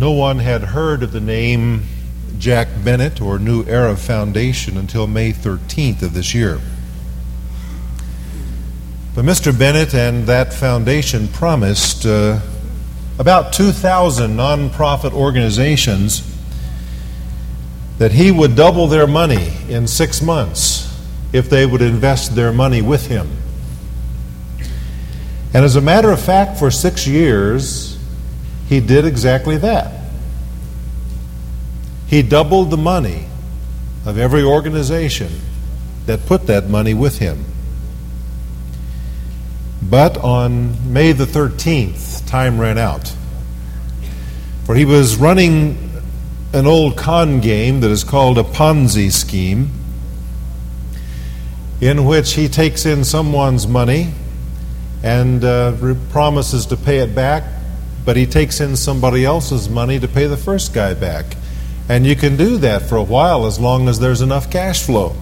No one had heard of the name Jack Bennett or New Era Foundation until May 13th of this year. But Mr. Bennett and that foundation promised uh, about 2,000 nonprofit organizations that he would double their money in six months if they would invest their money with him. And as a matter of fact, for six years, he did exactly that. He doubled the money of every organization that put that money with him. But on May the 13th, time ran out. For he was running an old con game that is called a Ponzi scheme, in which he takes in someone's money and uh, promises to pay it back, but he takes in somebody else's money to pay the first guy back. And you can do that for a while as long as there's enough cash flow.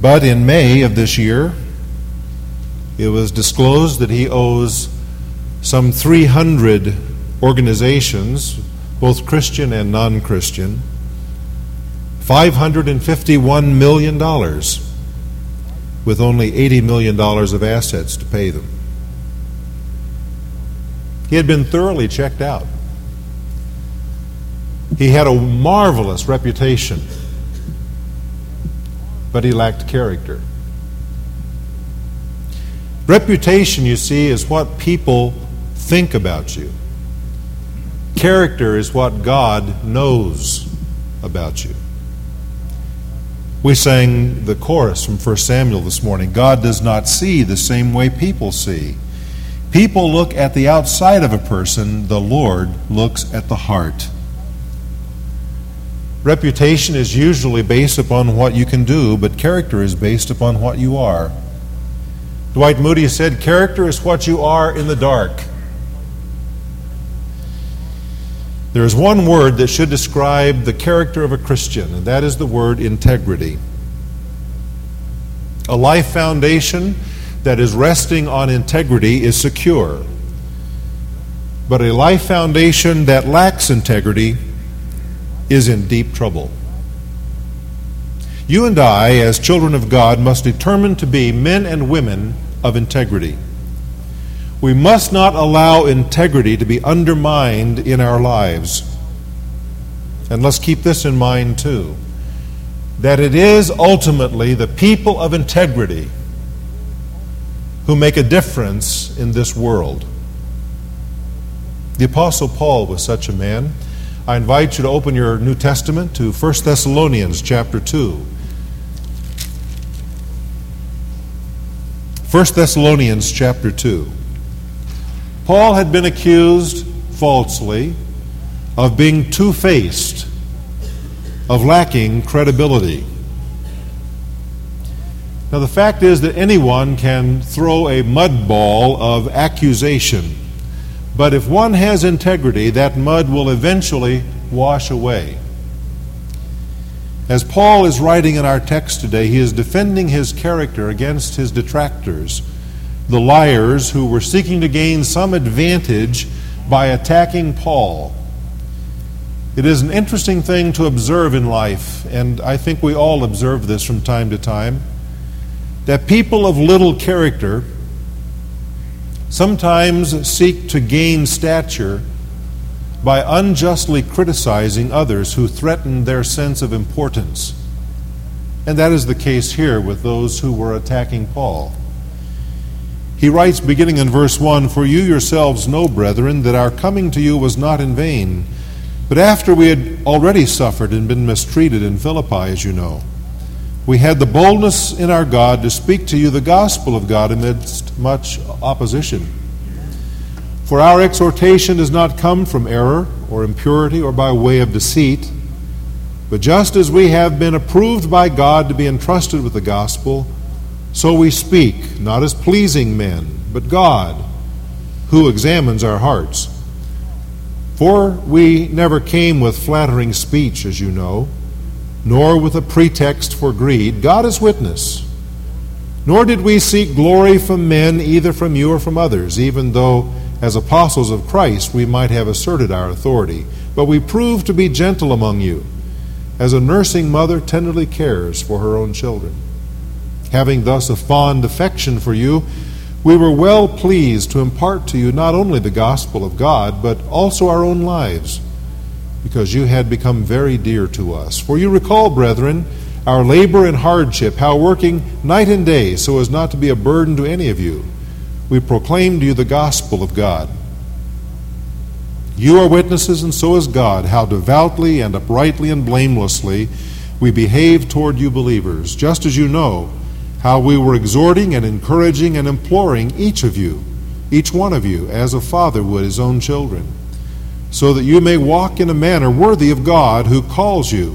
But in May of this year, it was disclosed that he owes some 300 organizations, both Christian and non Christian, $551 million with only $80 million of assets to pay them. He had been thoroughly checked out. He had a marvelous reputation but he lacked character. Reputation, you see, is what people think about you. Character is what God knows about you. We sang the chorus from 1 Samuel this morning God does not see the same way people see. People look at the outside of a person, the Lord looks at the heart. Reputation is usually based upon what you can do, but character is based upon what you are. Dwight Moody said, Character is what you are in the dark. There is one word that should describe the character of a Christian, and that is the word integrity. A life foundation that is resting on integrity is secure. But a life foundation that lacks integrity is in deep trouble. You and I, as children of God, must determine to be men and women of integrity. We must not allow integrity to be undermined in our lives. And let's keep this in mind too that it is ultimately the people of integrity who make a difference in this world. The Apostle Paul was such a man. I invite you to open your New Testament to 1 Thessalonians chapter 2. 1 Thessalonians chapter 2. Paul had been accused falsely of being two faced, of lacking credibility. Now, the fact is that anyone can throw a mud ball of accusation but if one has integrity, that mud will eventually wash away. As Paul is writing in our text today, he is defending his character against his detractors, the liars who were seeking to gain some advantage by attacking Paul. It is an interesting thing to observe in life, and I think we all observe this from time to time, that people of little character sometimes seek to gain stature by unjustly criticizing others who threaten their sense of importance. And that is the case here with those who were attacking Paul. He writes, beginning in verse 1 For you yourselves know, brethren, that our coming to you was not in vain, but after we had already suffered and been mistreated in Philippi, as you know we had the boldness in our God to speak to you the gospel of God amidst much opposition. For our exhortation does not come from error or impurity or by way of deceit, but just as we have been approved by God to be entrusted with the gospel, so we speak, not as pleasing men, but God, who examines our hearts. For we never came with flattering speech, as you know nor with a pretext for greed. God is witness. Nor did we seek glory from men, either from you or from others, even though as apostles of Christ, we might have asserted our authority, but we proved to be gentle among you, as a nursing mother tenderly cares for her own children. Having thus a fond affection for you, we were well pleased to impart to you not only the gospel of God, but also our own lives, because you had become very dear to us. For you recall, brethren, our labor and hardship, how working night and day so as not to be a burden to any of you we proclaimed to you the gospel of God. You are witnesses, and so is God, how devoutly and uprightly and blamelessly we behave toward you believers, just as you know how we were exhorting and encouraging and imploring each of you, each one of you, as a father would his own children, so that you may walk in a manner worthy of God who calls you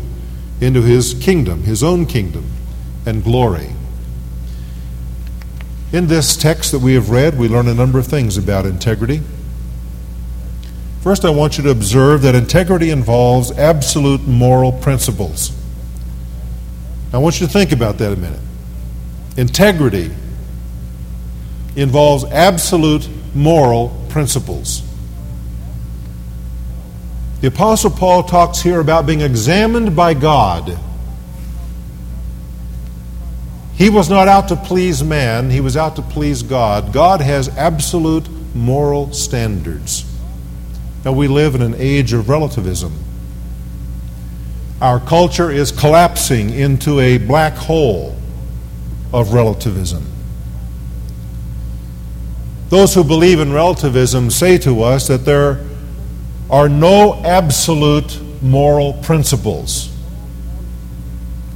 into his kingdom, his own kingdom, and glory. In this text that we have read, we learn a number of things about integrity. First, I want you to observe that integrity involves absolute moral principles. I want you to think about that a minute. Integrity involves absolute moral principles. The Apostle Paul talks here about being examined by God he was not out to please man, he was out to please God. God has absolute moral standards. Now, we live in an age of relativism. Our culture is collapsing into a black hole of relativism. Those who believe in relativism say to us that there are no absolute moral principles.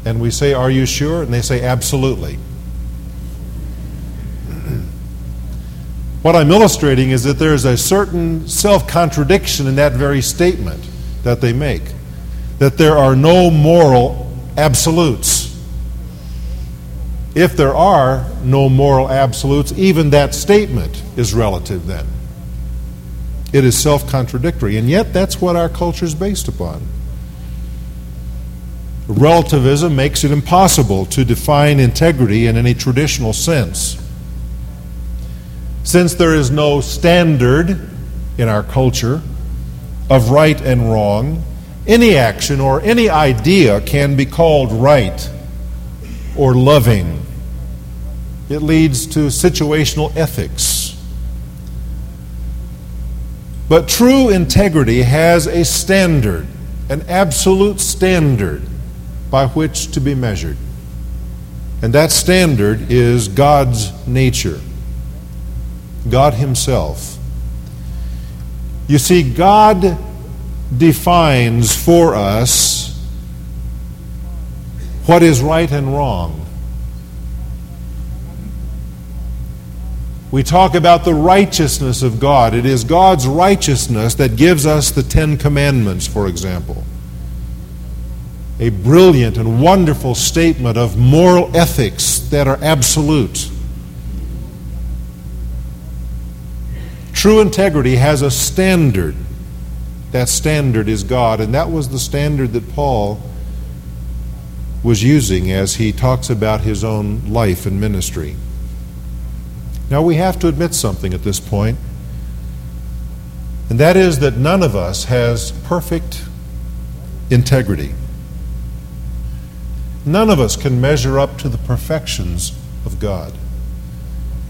And we say, Are you sure? And they say, Absolutely. what I'm illustrating is that there's a certain self contradiction in that very statement that they make that there are no moral absolutes. If there are no moral absolutes, even that statement is relative then. It is self contradictory. And yet, that's what our culture is based upon. Relativism makes it impossible to define integrity in any traditional sense. Since there is no standard in our culture of right and wrong, any action or any idea can be called right or loving. It leads to situational ethics. But true integrity has a standard, an absolute standard by which to be measured. And that standard is God's nature, God Himself. You see, God defines for us what is right and wrong. We talk about the righteousness of God. It is God's righteousness that gives us the Ten Commandments, for example a brilliant and wonderful statement of moral ethics that are absolute. True integrity has a standard. That standard is God, and that was the standard that Paul was using as he talks about his own life and ministry. Now, we have to admit something at this point, and that is that none of us has perfect integrity. None of us can measure up to the perfections of God.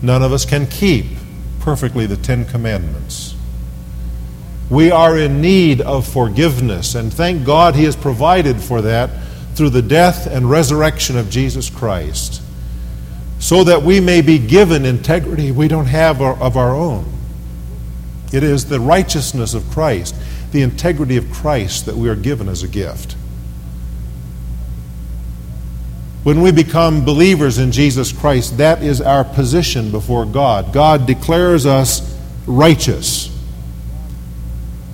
None of us can keep perfectly the Ten Commandments. We are in need of forgiveness, and thank God He has provided for that through the death and resurrection of Jesus Christ, so that we may be given integrity we don't have of our own. It is the righteousness of Christ, the integrity of Christ that we are given as a gift. When we become believers in Jesus Christ, that is our position before God. God declares us righteous.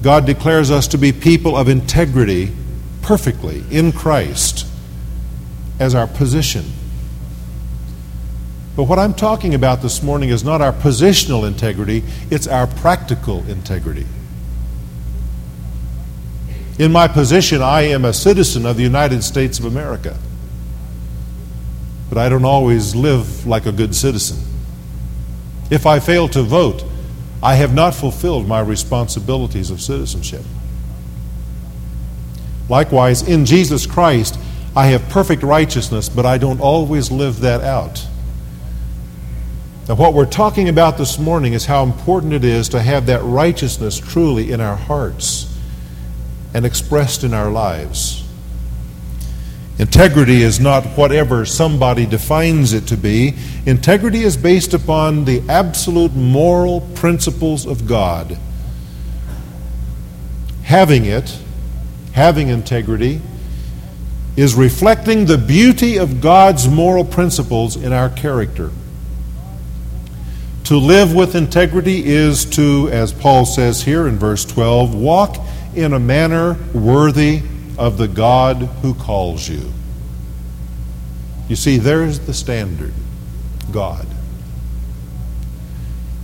God declares us to be people of integrity perfectly in Christ as our position. But what I'm talking about this morning is not our positional integrity, it's our practical integrity. In my position, I am a citizen of the United States of America but I don't always live like a good citizen. If I fail to vote, I have not fulfilled my responsibilities of citizenship. Likewise, in Jesus Christ, I have perfect righteousness, but I don't always live that out. Now, what we're talking about this morning is how important it is to have that righteousness truly in our hearts and expressed in our lives. Integrity is not whatever somebody defines it to be. Integrity is based upon the absolute moral principles of God. Having it, having integrity, is reflecting the beauty of God's moral principles in our character. To live with integrity is to, as Paul says here in verse 12, walk in a manner worthy of the God who calls you. You see, there's the standard God.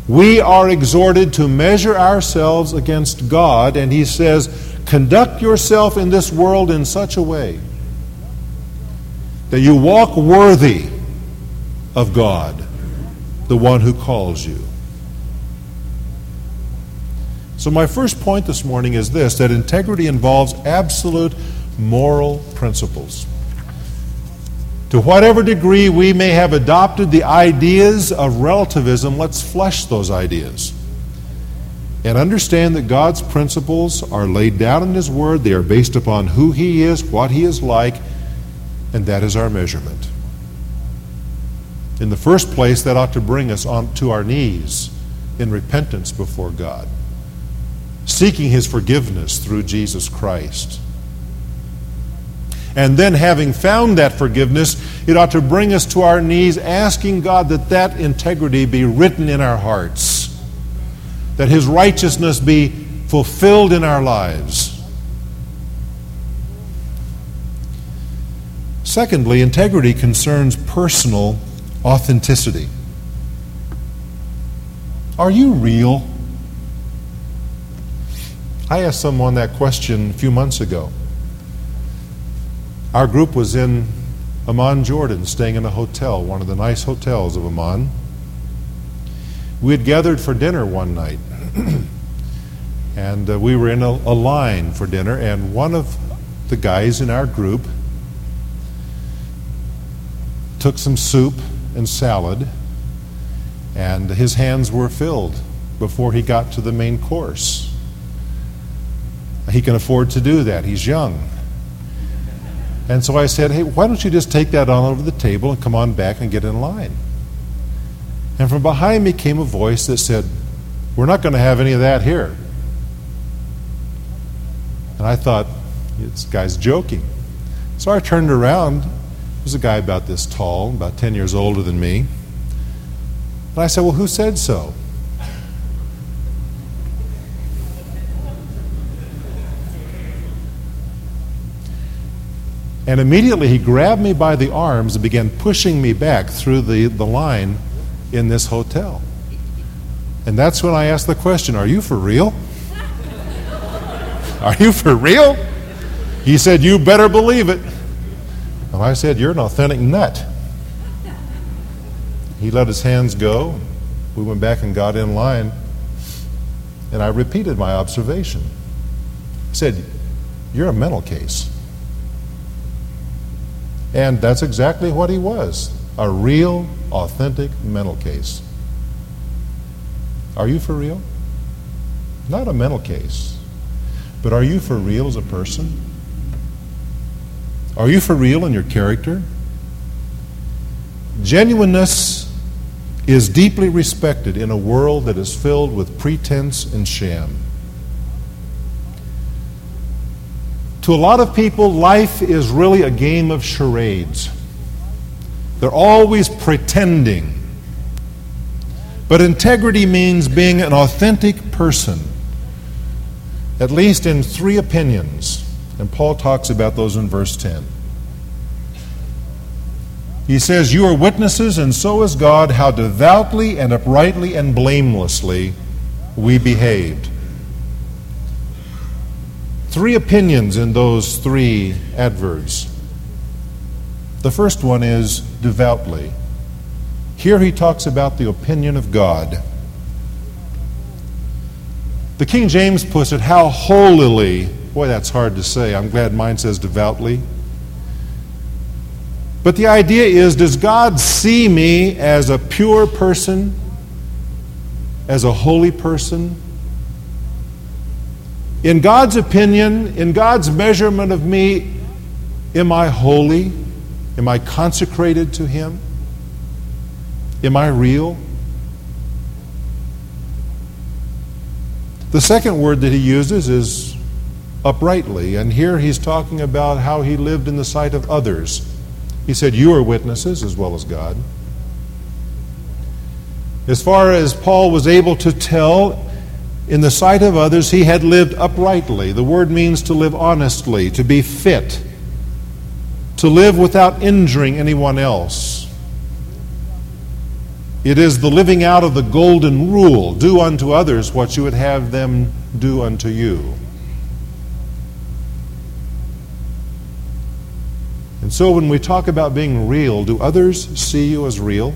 We are exhorted to measure ourselves against God, and he says, Conduct yourself in this world in such a way that you walk worthy of God the one who calls you. So, my first point this morning is this that integrity involves absolute moral principles. To whatever degree we may have adopted the ideas of relativism, let's flesh those ideas. And understand that God's principles are laid down in His Word. They are based upon who He is, what He is like, and that is our measurement. In the first place, that ought to bring us on to our knees in repentance before God, seeking His forgiveness through Jesus Christ. And then, having found that forgiveness, it ought to bring us to our knees, asking God that that integrity be written in our hearts, that His righteousness be fulfilled in our lives. Secondly, integrity concerns personal authenticity. Are you real? I asked someone that question a few months ago. Our group was in Amman, Jordan, staying in a hotel, one of the nice hotels of Amman. We had gathered for dinner one night, and uh, we were in a, a line for dinner, and one of the guys in our group took some soup and salad, and his hands were filled before he got to the main course. He can afford to do that. He's young. And so I said, Hey, why don't you just take that on over the table and come on back and get in line? And from behind me came a voice that said, We're not going to have any of that here. And I thought, This guy's joking. So I turned around was a guy about this tall, about 10 years older than me. And I said, Well, who said so? And immediately he grabbed me by the arms and began pushing me back through the, the line in this hotel. And that's when I asked the question Are you for real? Are you for real? He said, You better believe it. And I said, You're an authentic nut. He let his hands go. We went back and got in line. And I repeated my observation. I said, You're a mental case. And that's exactly what he was a real, authentic mental case. Are you for real? Not a mental case, but are you for real as a person? Are you for real in your character? Genuineness is deeply respected in a world that is filled with pretense and sham. To a lot of people, life is really a game of charades. They're always pretending. But integrity means being an authentic person, at least in three opinions. And Paul talks about those in verse 10. He says, You are witnesses, and so is God, how devoutly and uprightly and blamelessly we behaved. Three opinions in those three adverbs. The first one is devoutly. Here he talks about the opinion of God. The King James puts it, how holily. Boy, that's hard to say. I'm glad mine says devoutly. But the idea is does God see me as a pure person, as a holy person? In God's opinion, in God's measurement of me, am I holy? Am I consecrated to Him? Am I real? The second word that he uses is uprightly, and here he's talking about how he lived in the sight of others. He said, You are witnesses as well as God. As far as Paul was able to tell, in the sight of others, he had lived uprightly. The word means to live honestly, to be fit, to live without injuring anyone else. It is the living out of the golden rule do unto others what you would have them do unto you. And so when we talk about being real, do others see you as real?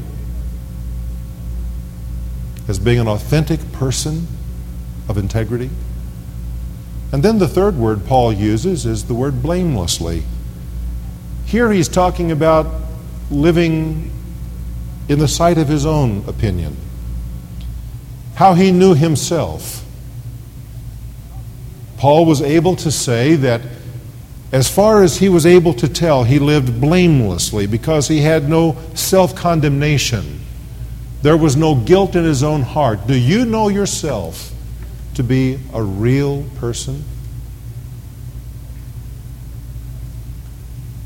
As being an authentic person of integrity? And then the third word Paul uses is the word blamelessly. Here he's talking about living in the sight of his own opinion, how he knew himself. Paul was able to say that as far as he was able to tell, he lived blamelessly because he had no self condemnation. There was no guilt in his own heart. Do you know yourself to be a real person?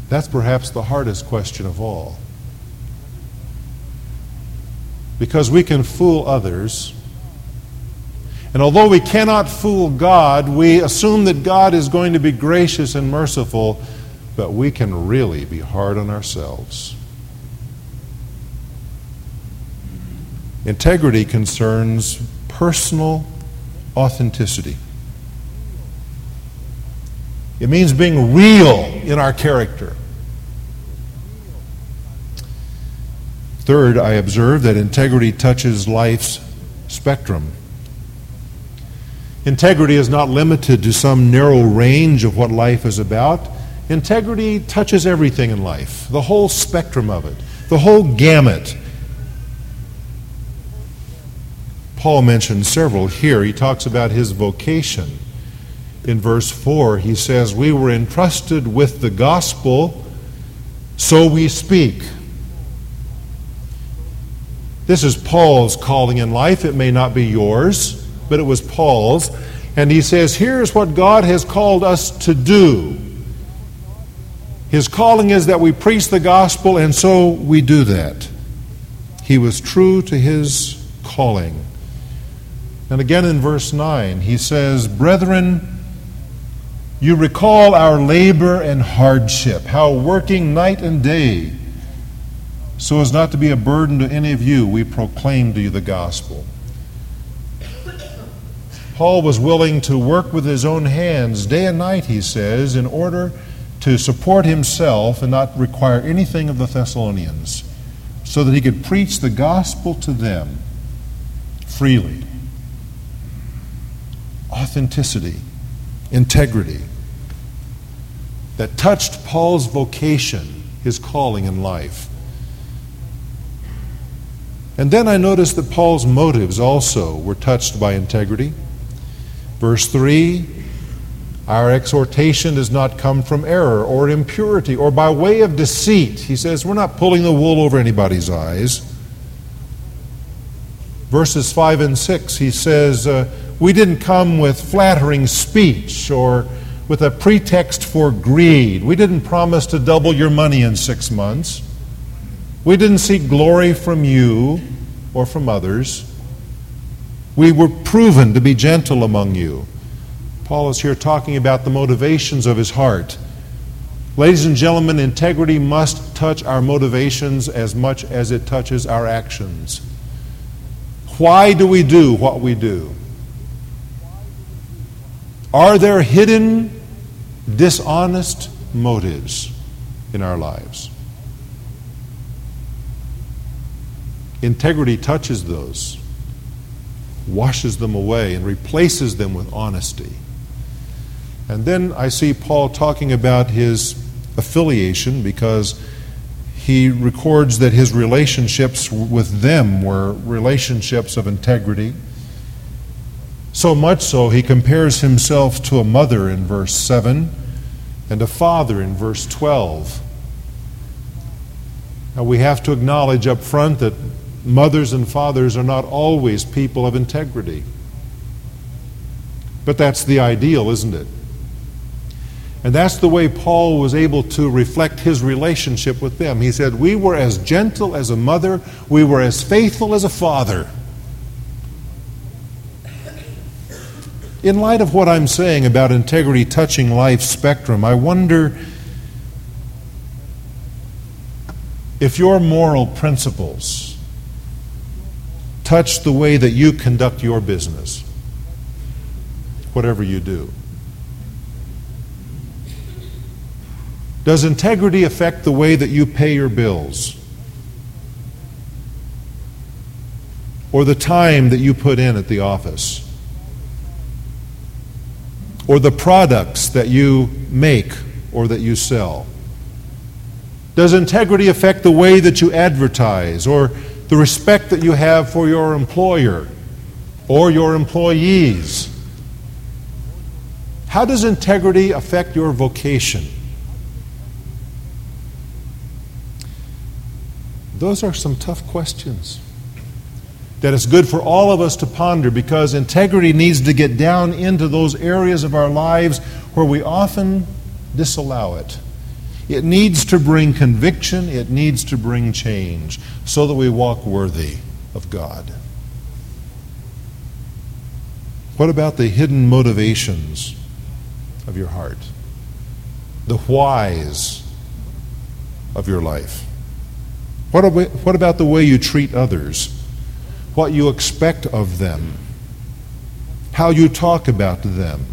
That's perhaps the hardest question of all. Because we can fool others and although we cannot fool God, we assume that God is going to be gracious and merciful, but we can really be hard on ourselves. Integrity concerns personal authenticity. It means being real in our character. Third, I observe that integrity touches life's spectrum. Integrity is not limited to some narrow range of what life is about. Integrity touches everything in life, the whole spectrum of it, the whole gamut. Paul mentions several here. He talks about his vocation. In verse 4, he says, We were entrusted with the gospel, so we speak. This is Paul's calling in life. It may not be yours but it was Paul's. And he says, Here's what God has called us to do. His calling is that we preach the gospel, and so we do that. He was true to his calling. And again in verse 9, he says, Brethren, you recall our labor and hardship, how working night and day, so as not to be a burden to any of you, we proclaim to you the gospel. Paul was willing to work with his own hands day and night, he says, in order to support himself and not require anything of the Thessalonians, so that he could preach the gospel to them freely. Authenticity, integrity, that touched Paul's vocation, his calling in life. And then I noticed that Paul's motives also were touched by integrity. Verse 3 Our exhortation does not come from error or impurity or by way of deceit. He says, We're not pulling the wool over anybody's eyes. Verses 5 and 6, he says, uh, We didn't come with flattering speech or with a pretext for greed. We didn't promise to double your money in six months. We didn't seek glory from you or from others. We were proven to be gentle among you. Paul is here talking about the motivations of his heart. Ladies and gentlemen, integrity must touch our motivations as much as it touches our actions. Why do we do what we do? Are there hidden, dishonest motives in our lives? Integrity touches those. Washes them away and replaces them with honesty. And then I see Paul talking about his affiliation because he records that his relationships with them were relationships of integrity. So much so, he compares himself to a mother in verse 7 and a father in verse 12. Now, we have to acknowledge up front that mothers and fathers are not always people of integrity. But that's the ideal, isn't it? And that's the way Paul was able to reflect his relationship with them. He said, We were as gentle as a mother, we were as faithful as a father. In light of what I'm saying about integrity touching life's spectrum, I wonder if your moral principles touch the way that you conduct your business, whatever you do. Does integrity affect the way that you pay your bills? Or the time that you put in at the office? Or the products that you make or that you sell? Does integrity affect the way that you advertise or the respect that you have for your employer or your employees? How does integrity affect your vocation? Those are some tough questions that it's good for all of us to ponder because integrity needs to get down into those areas of our lives where we often disallow it. It needs to bring conviction, it needs to bring change so that we walk worthy of God. What about the hidden motivations of your heart? The whys of your life? What, what about the way you treat others? What you expect of them? How you talk about them?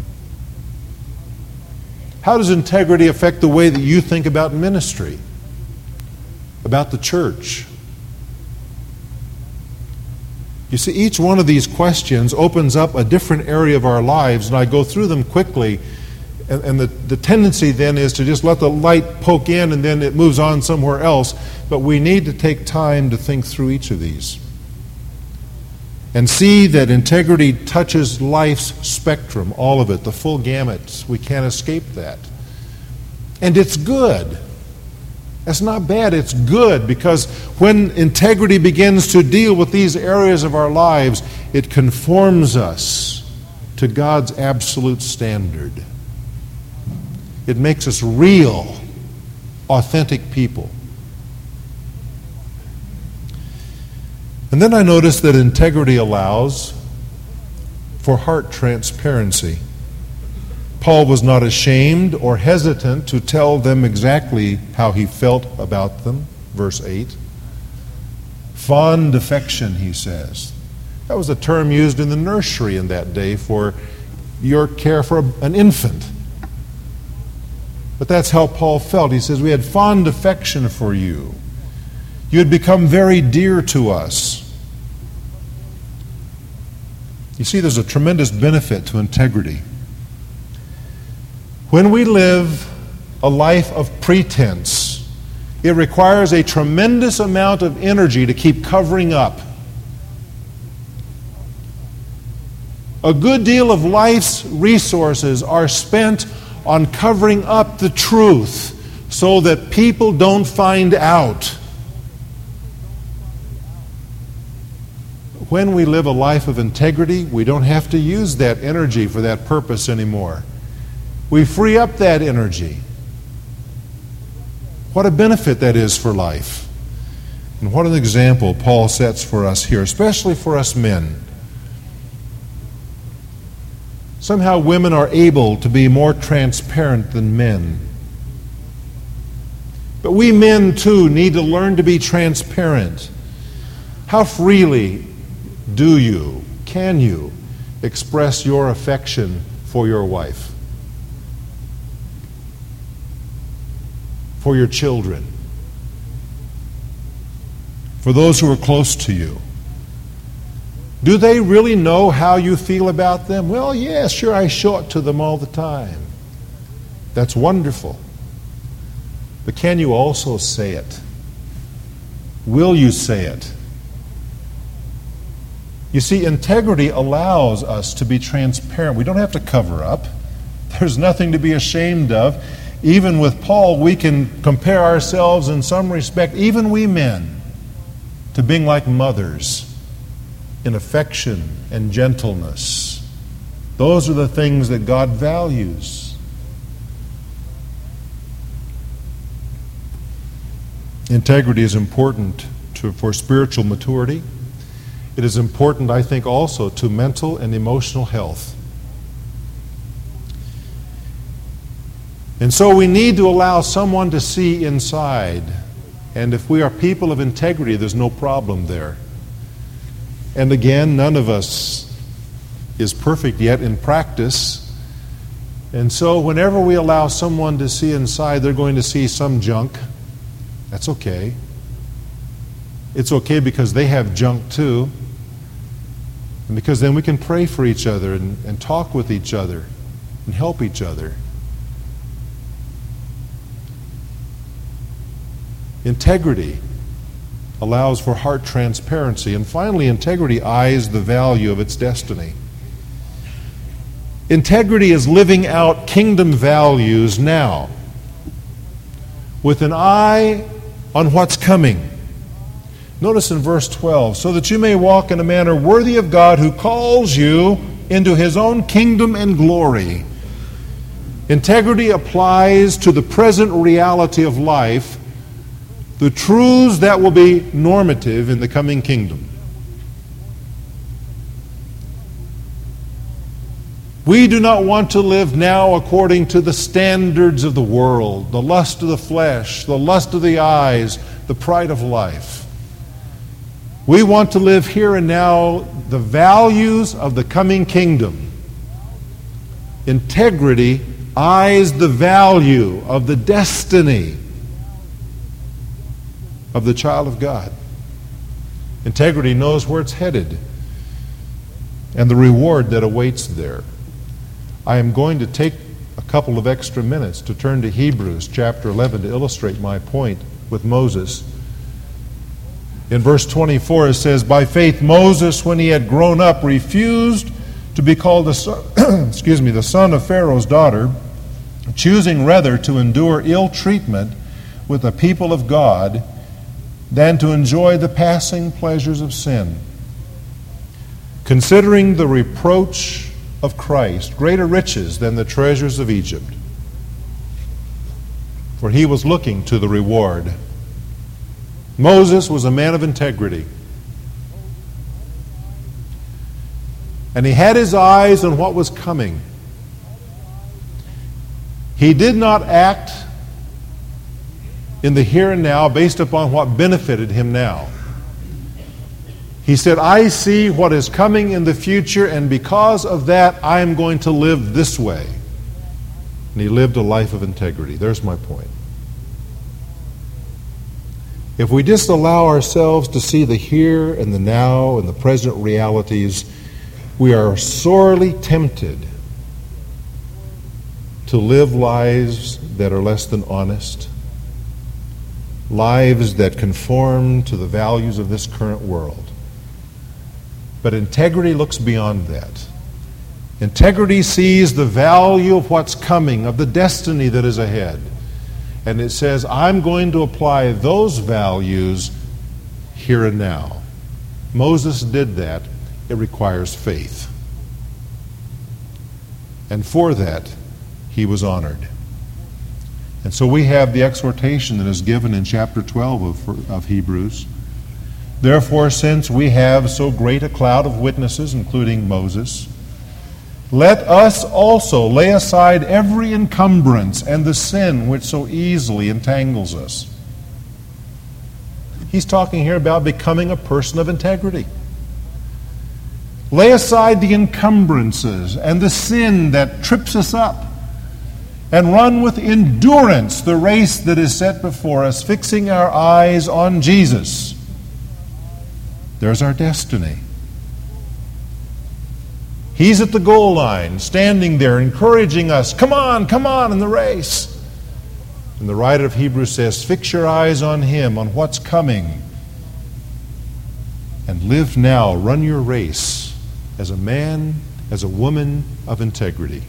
How does integrity affect the way that you think about ministry, about the church? You see, each one of these questions opens up a different area of our lives, and I go through them quickly and, and the, the tendency then is to just let the light poke in and then it moves on somewhere else. But we need to take time to think through each of these and see that integrity touches life's spectrum, all of it, the full gamut. We can't escape that. And it's good. That's not bad, it's good because when integrity begins to deal with these areas of our lives, it conforms us to God's absolute standard. It makes us real, authentic people. And then I notice that integrity allows for heart transparency. Paul was not ashamed or hesitant to tell them exactly how he felt about them. Verse 8. Fond affection, he says. That was a term used in the nursery in that day for your care for an infant. But that's how Paul felt. He says, We had fond affection for you. You had become very dear to us. You see, there's a tremendous benefit to integrity. When we live a life of pretense, it requires a tremendous amount of energy to keep covering up. A good deal of life's resources are spent on covering up the truth so that people don't find out. When we live a life of integrity, we don't have to use that energy for that purpose anymore. We free up that energy. What a benefit that is for life. And what an example Paul sets for us here, especially for us men. Somehow women are able to be more transparent than men. But we men, too, need to learn to be transparent. How freely do you, can you, express your affection for your wife, for your children, for those who are close to you? Do they really know how you feel about them? Well, yeah, sure, I show it to them all the time. That's wonderful. But can you also say it? Will you say it? You see, integrity allows us to be transparent. We don't have to cover up, there's nothing to be ashamed of. Even with Paul, we can compare ourselves in some respect, even we men, to being like mothers in affection and gentleness. Those are the things that God values. Integrity is important to, for spiritual maturity. It is important, I think, also to mental and emotional health. And so we need to allow someone to see inside. And if we are people of integrity, there's no problem there. And again, none of us is perfect yet in practice. And so, whenever we allow someone to see inside, they're going to see some junk. That's okay. It's okay because they have junk too. And because then we can pray for each other and, and talk with each other and help each other. Integrity allows for heart transparency. And finally, integrity eyes the value of its destiny. Integrity is living out kingdom values now with an eye on what's coming. Notice in verse 12, so that you may walk in a manner worthy of God who calls you into his own kingdom and glory. Integrity applies to the present reality of life the truths that will be normative in the coming kingdom. We do not want to live now according to the standards of the world, the lust of the flesh, the lust of the eyes, the pride of life. We want to live here and now the values of the coming kingdom. Integrity eyes the value of the destiny of the child of God. Integrity knows where it's headed and the reward that awaits there. I am going to take a couple of extra minutes to turn to Hebrews chapter 11 to illustrate my point with Moses. In verse 24, it says, By faith, Moses, when he had grown up, refused to be called the son, excuse me, the son of Pharaoh's daughter, choosing rather to endure ill treatment with the people of God than to enjoy the passing pleasures of sin. Considering the reproach of Christ greater riches than the treasures of Egypt, for he was looking to the reward. Moses was a man of integrity. And he had his eyes on what was coming. He did not act in the here and now based upon what benefited him now. He said, I see what is coming in the future, and because of that, I am going to live this way. And he lived a life of integrity. There's my point. If we just allow ourselves to see the here and the now and the present realities, we are sorely tempted to live lives that are less than honest lives that conform to the values of this current world. But integrity looks beyond that. Integrity sees the value of what's coming, of the destiny that is ahead. And it says, I'm going to apply those values here and now. Moses did that. It requires faith. And for that, he was honored. And so we have the exhortation that is given in chapter 12 of, of Hebrews. Therefore, since we have so great a cloud of witnesses, including Moses, let us also lay aside every encumbrance and the sin which so easily entangles us. He's talking here about becoming a person of integrity. Lay aside the encumbrances and the sin that trips us up and run with endurance the race that is set before us, fixing our eyes on Jesus. There's our destiny. He's at the goal line, standing there, encouraging us, come on, come on in the race. And the writer of Hebrews says, Fix your eyes on Him, on what's coming, and live now, run your race as a man, as a woman of integrity.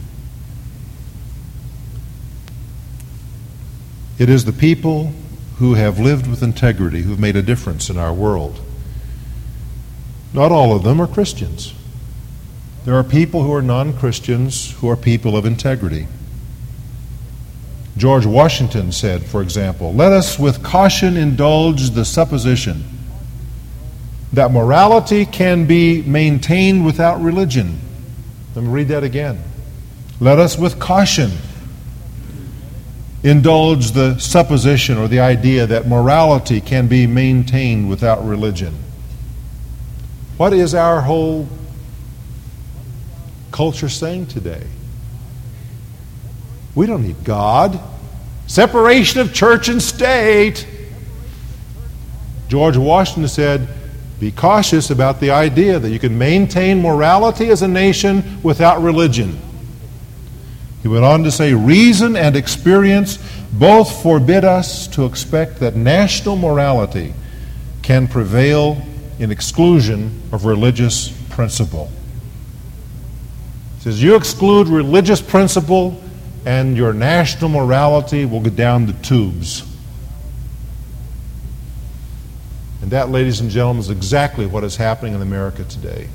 It is the people who have lived with integrity who have made a difference in our world. Not all of them are Christians. There are people who are non Christians who are people of integrity. George Washington said, for example, let us with caution indulge the supposition that morality can be maintained without religion. Let me read that again. Let us with caution indulge the supposition or the idea that morality can be maintained without religion. What is our whole culture saying today? We don't need God. Separation of church and state. George Washington said, Be cautious about the idea that you can maintain morality as a nation without religion. He went on to say, Reason and experience both forbid us to expect that national morality can prevail in exclusion of religious principle. Says, You exclude religious principle, and your national morality will go down the tubes. And that, ladies and gentlemen, is exactly what is happening in America today.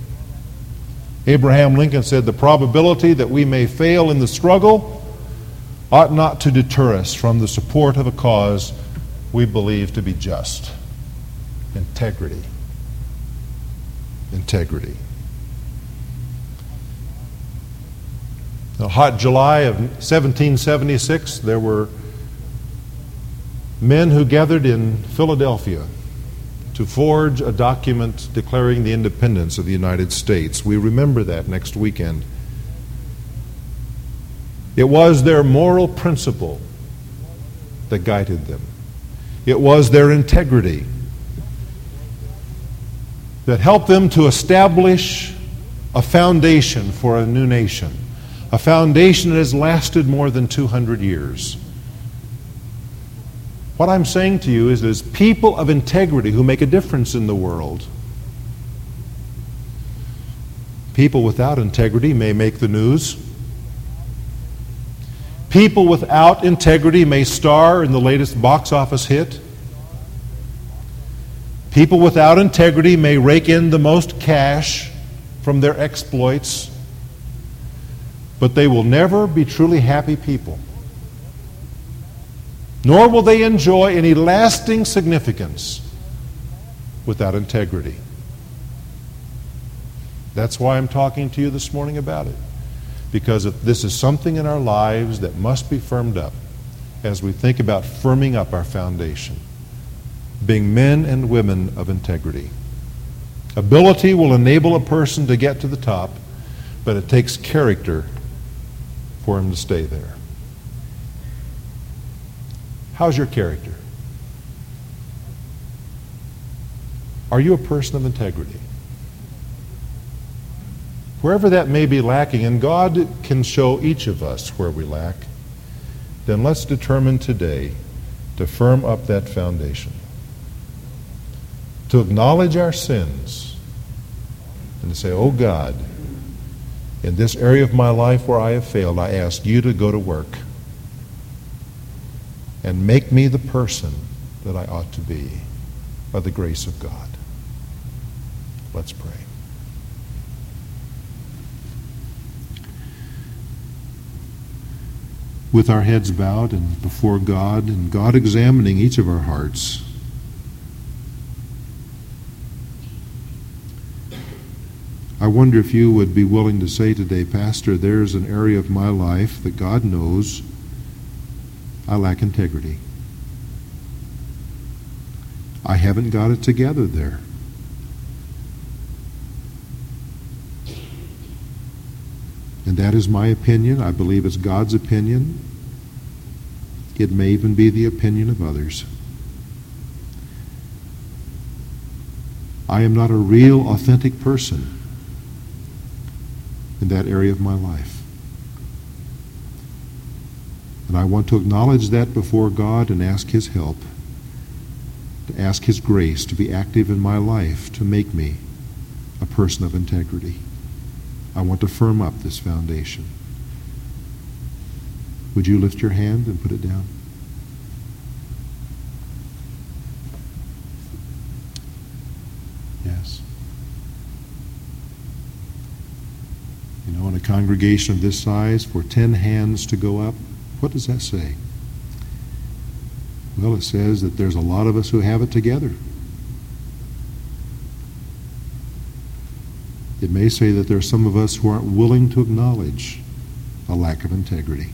Abraham Lincoln said, The probability that we may fail in the struggle ought not to deter us from the support of a cause we believe to be just. Integrity. Integrity. A hot July of 1776, there were men who gathered in Philadelphia to forge a document declaring the independence of the United States. We remember that next weekend. It was their moral principle that guided them, it was their integrity that helped them to establish a foundation for a new nation a foundation that has lasted more than 200 years. What I'm saying to you is there's people of integrity who make a difference in the world. People without integrity may make the news. People without integrity may star in the latest box office hit. People without integrity may rake in the most cash from their exploits but they will never be truly happy people. Nor will they enjoy any lasting significance without integrity. That's why I'm talking to you this morning about it. Because this is something in our lives that must be firmed up as we think about firming up our foundation. Being men and women of integrity. Ability will enable a person to get to the top, but it takes character for him to stay there. How's your character? Are you a person of integrity? Wherever that may be lacking, and God can show each of us where we lack, then let's determine today to firm up that foundation. To acknowledge our sins and to say, Oh God, in this area of my life where I have failed, I ask you to go to work and make me the person that I ought to be by the grace of God. Let's pray. With our heads bowed and before God, and God examining each of our hearts, I wonder if you would be willing to say today, Pastor, there's an area of my life that God knows I lack integrity. I haven't got it together there. And that is my opinion. I believe it's God's opinion. It may even be the opinion of others. I am not a real, authentic person. In that area of my life. And I want to acknowledge that before God and ask His help, to ask His grace to be active in my life to make me a person of integrity. I want to firm up this foundation. Would you lift your hand and put it down? Yes. You know, in a congregation of this size, for 10 hands to go up, what does that say? Well, it says that there's a lot of us who have it together. It may say that there are some of us who aren't willing to acknowledge a lack of integrity.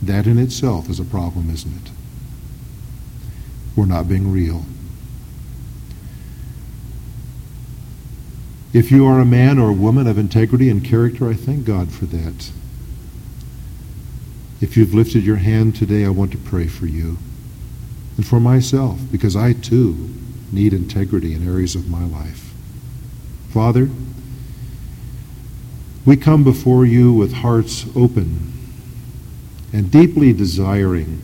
That in itself is a problem, isn't it? We're not being real. If you are a man or a woman of integrity and character, I thank God for that. If you've lifted your hand today, I want to pray for you and for myself because I too need integrity in areas of my life. Father, we come before you with hearts open and deeply desiring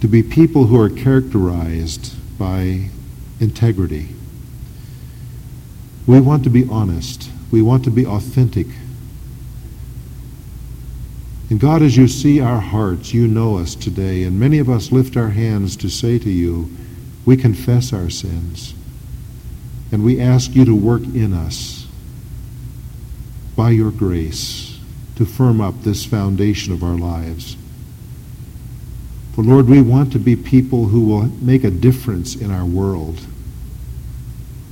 to be people who are characterized by integrity. We want to be honest. We want to be authentic. And God, as you see our hearts, you know us today, and many of us lift our hands to say to you, we confess our sins, and we ask you to work in us by your grace to firm up this foundation of our lives. For Lord, we want to be people who will make a difference in our world.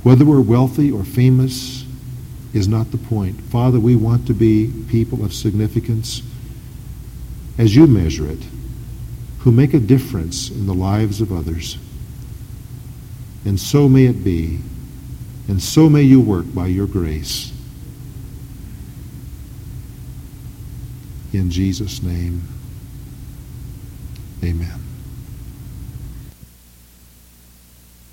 Whether we're wealthy or famous is not the point. Father, we want to be people of significance as you measure it, who make a difference in the lives of others. And so may it be, and so may you work by your grace. In Jesus' name, amen.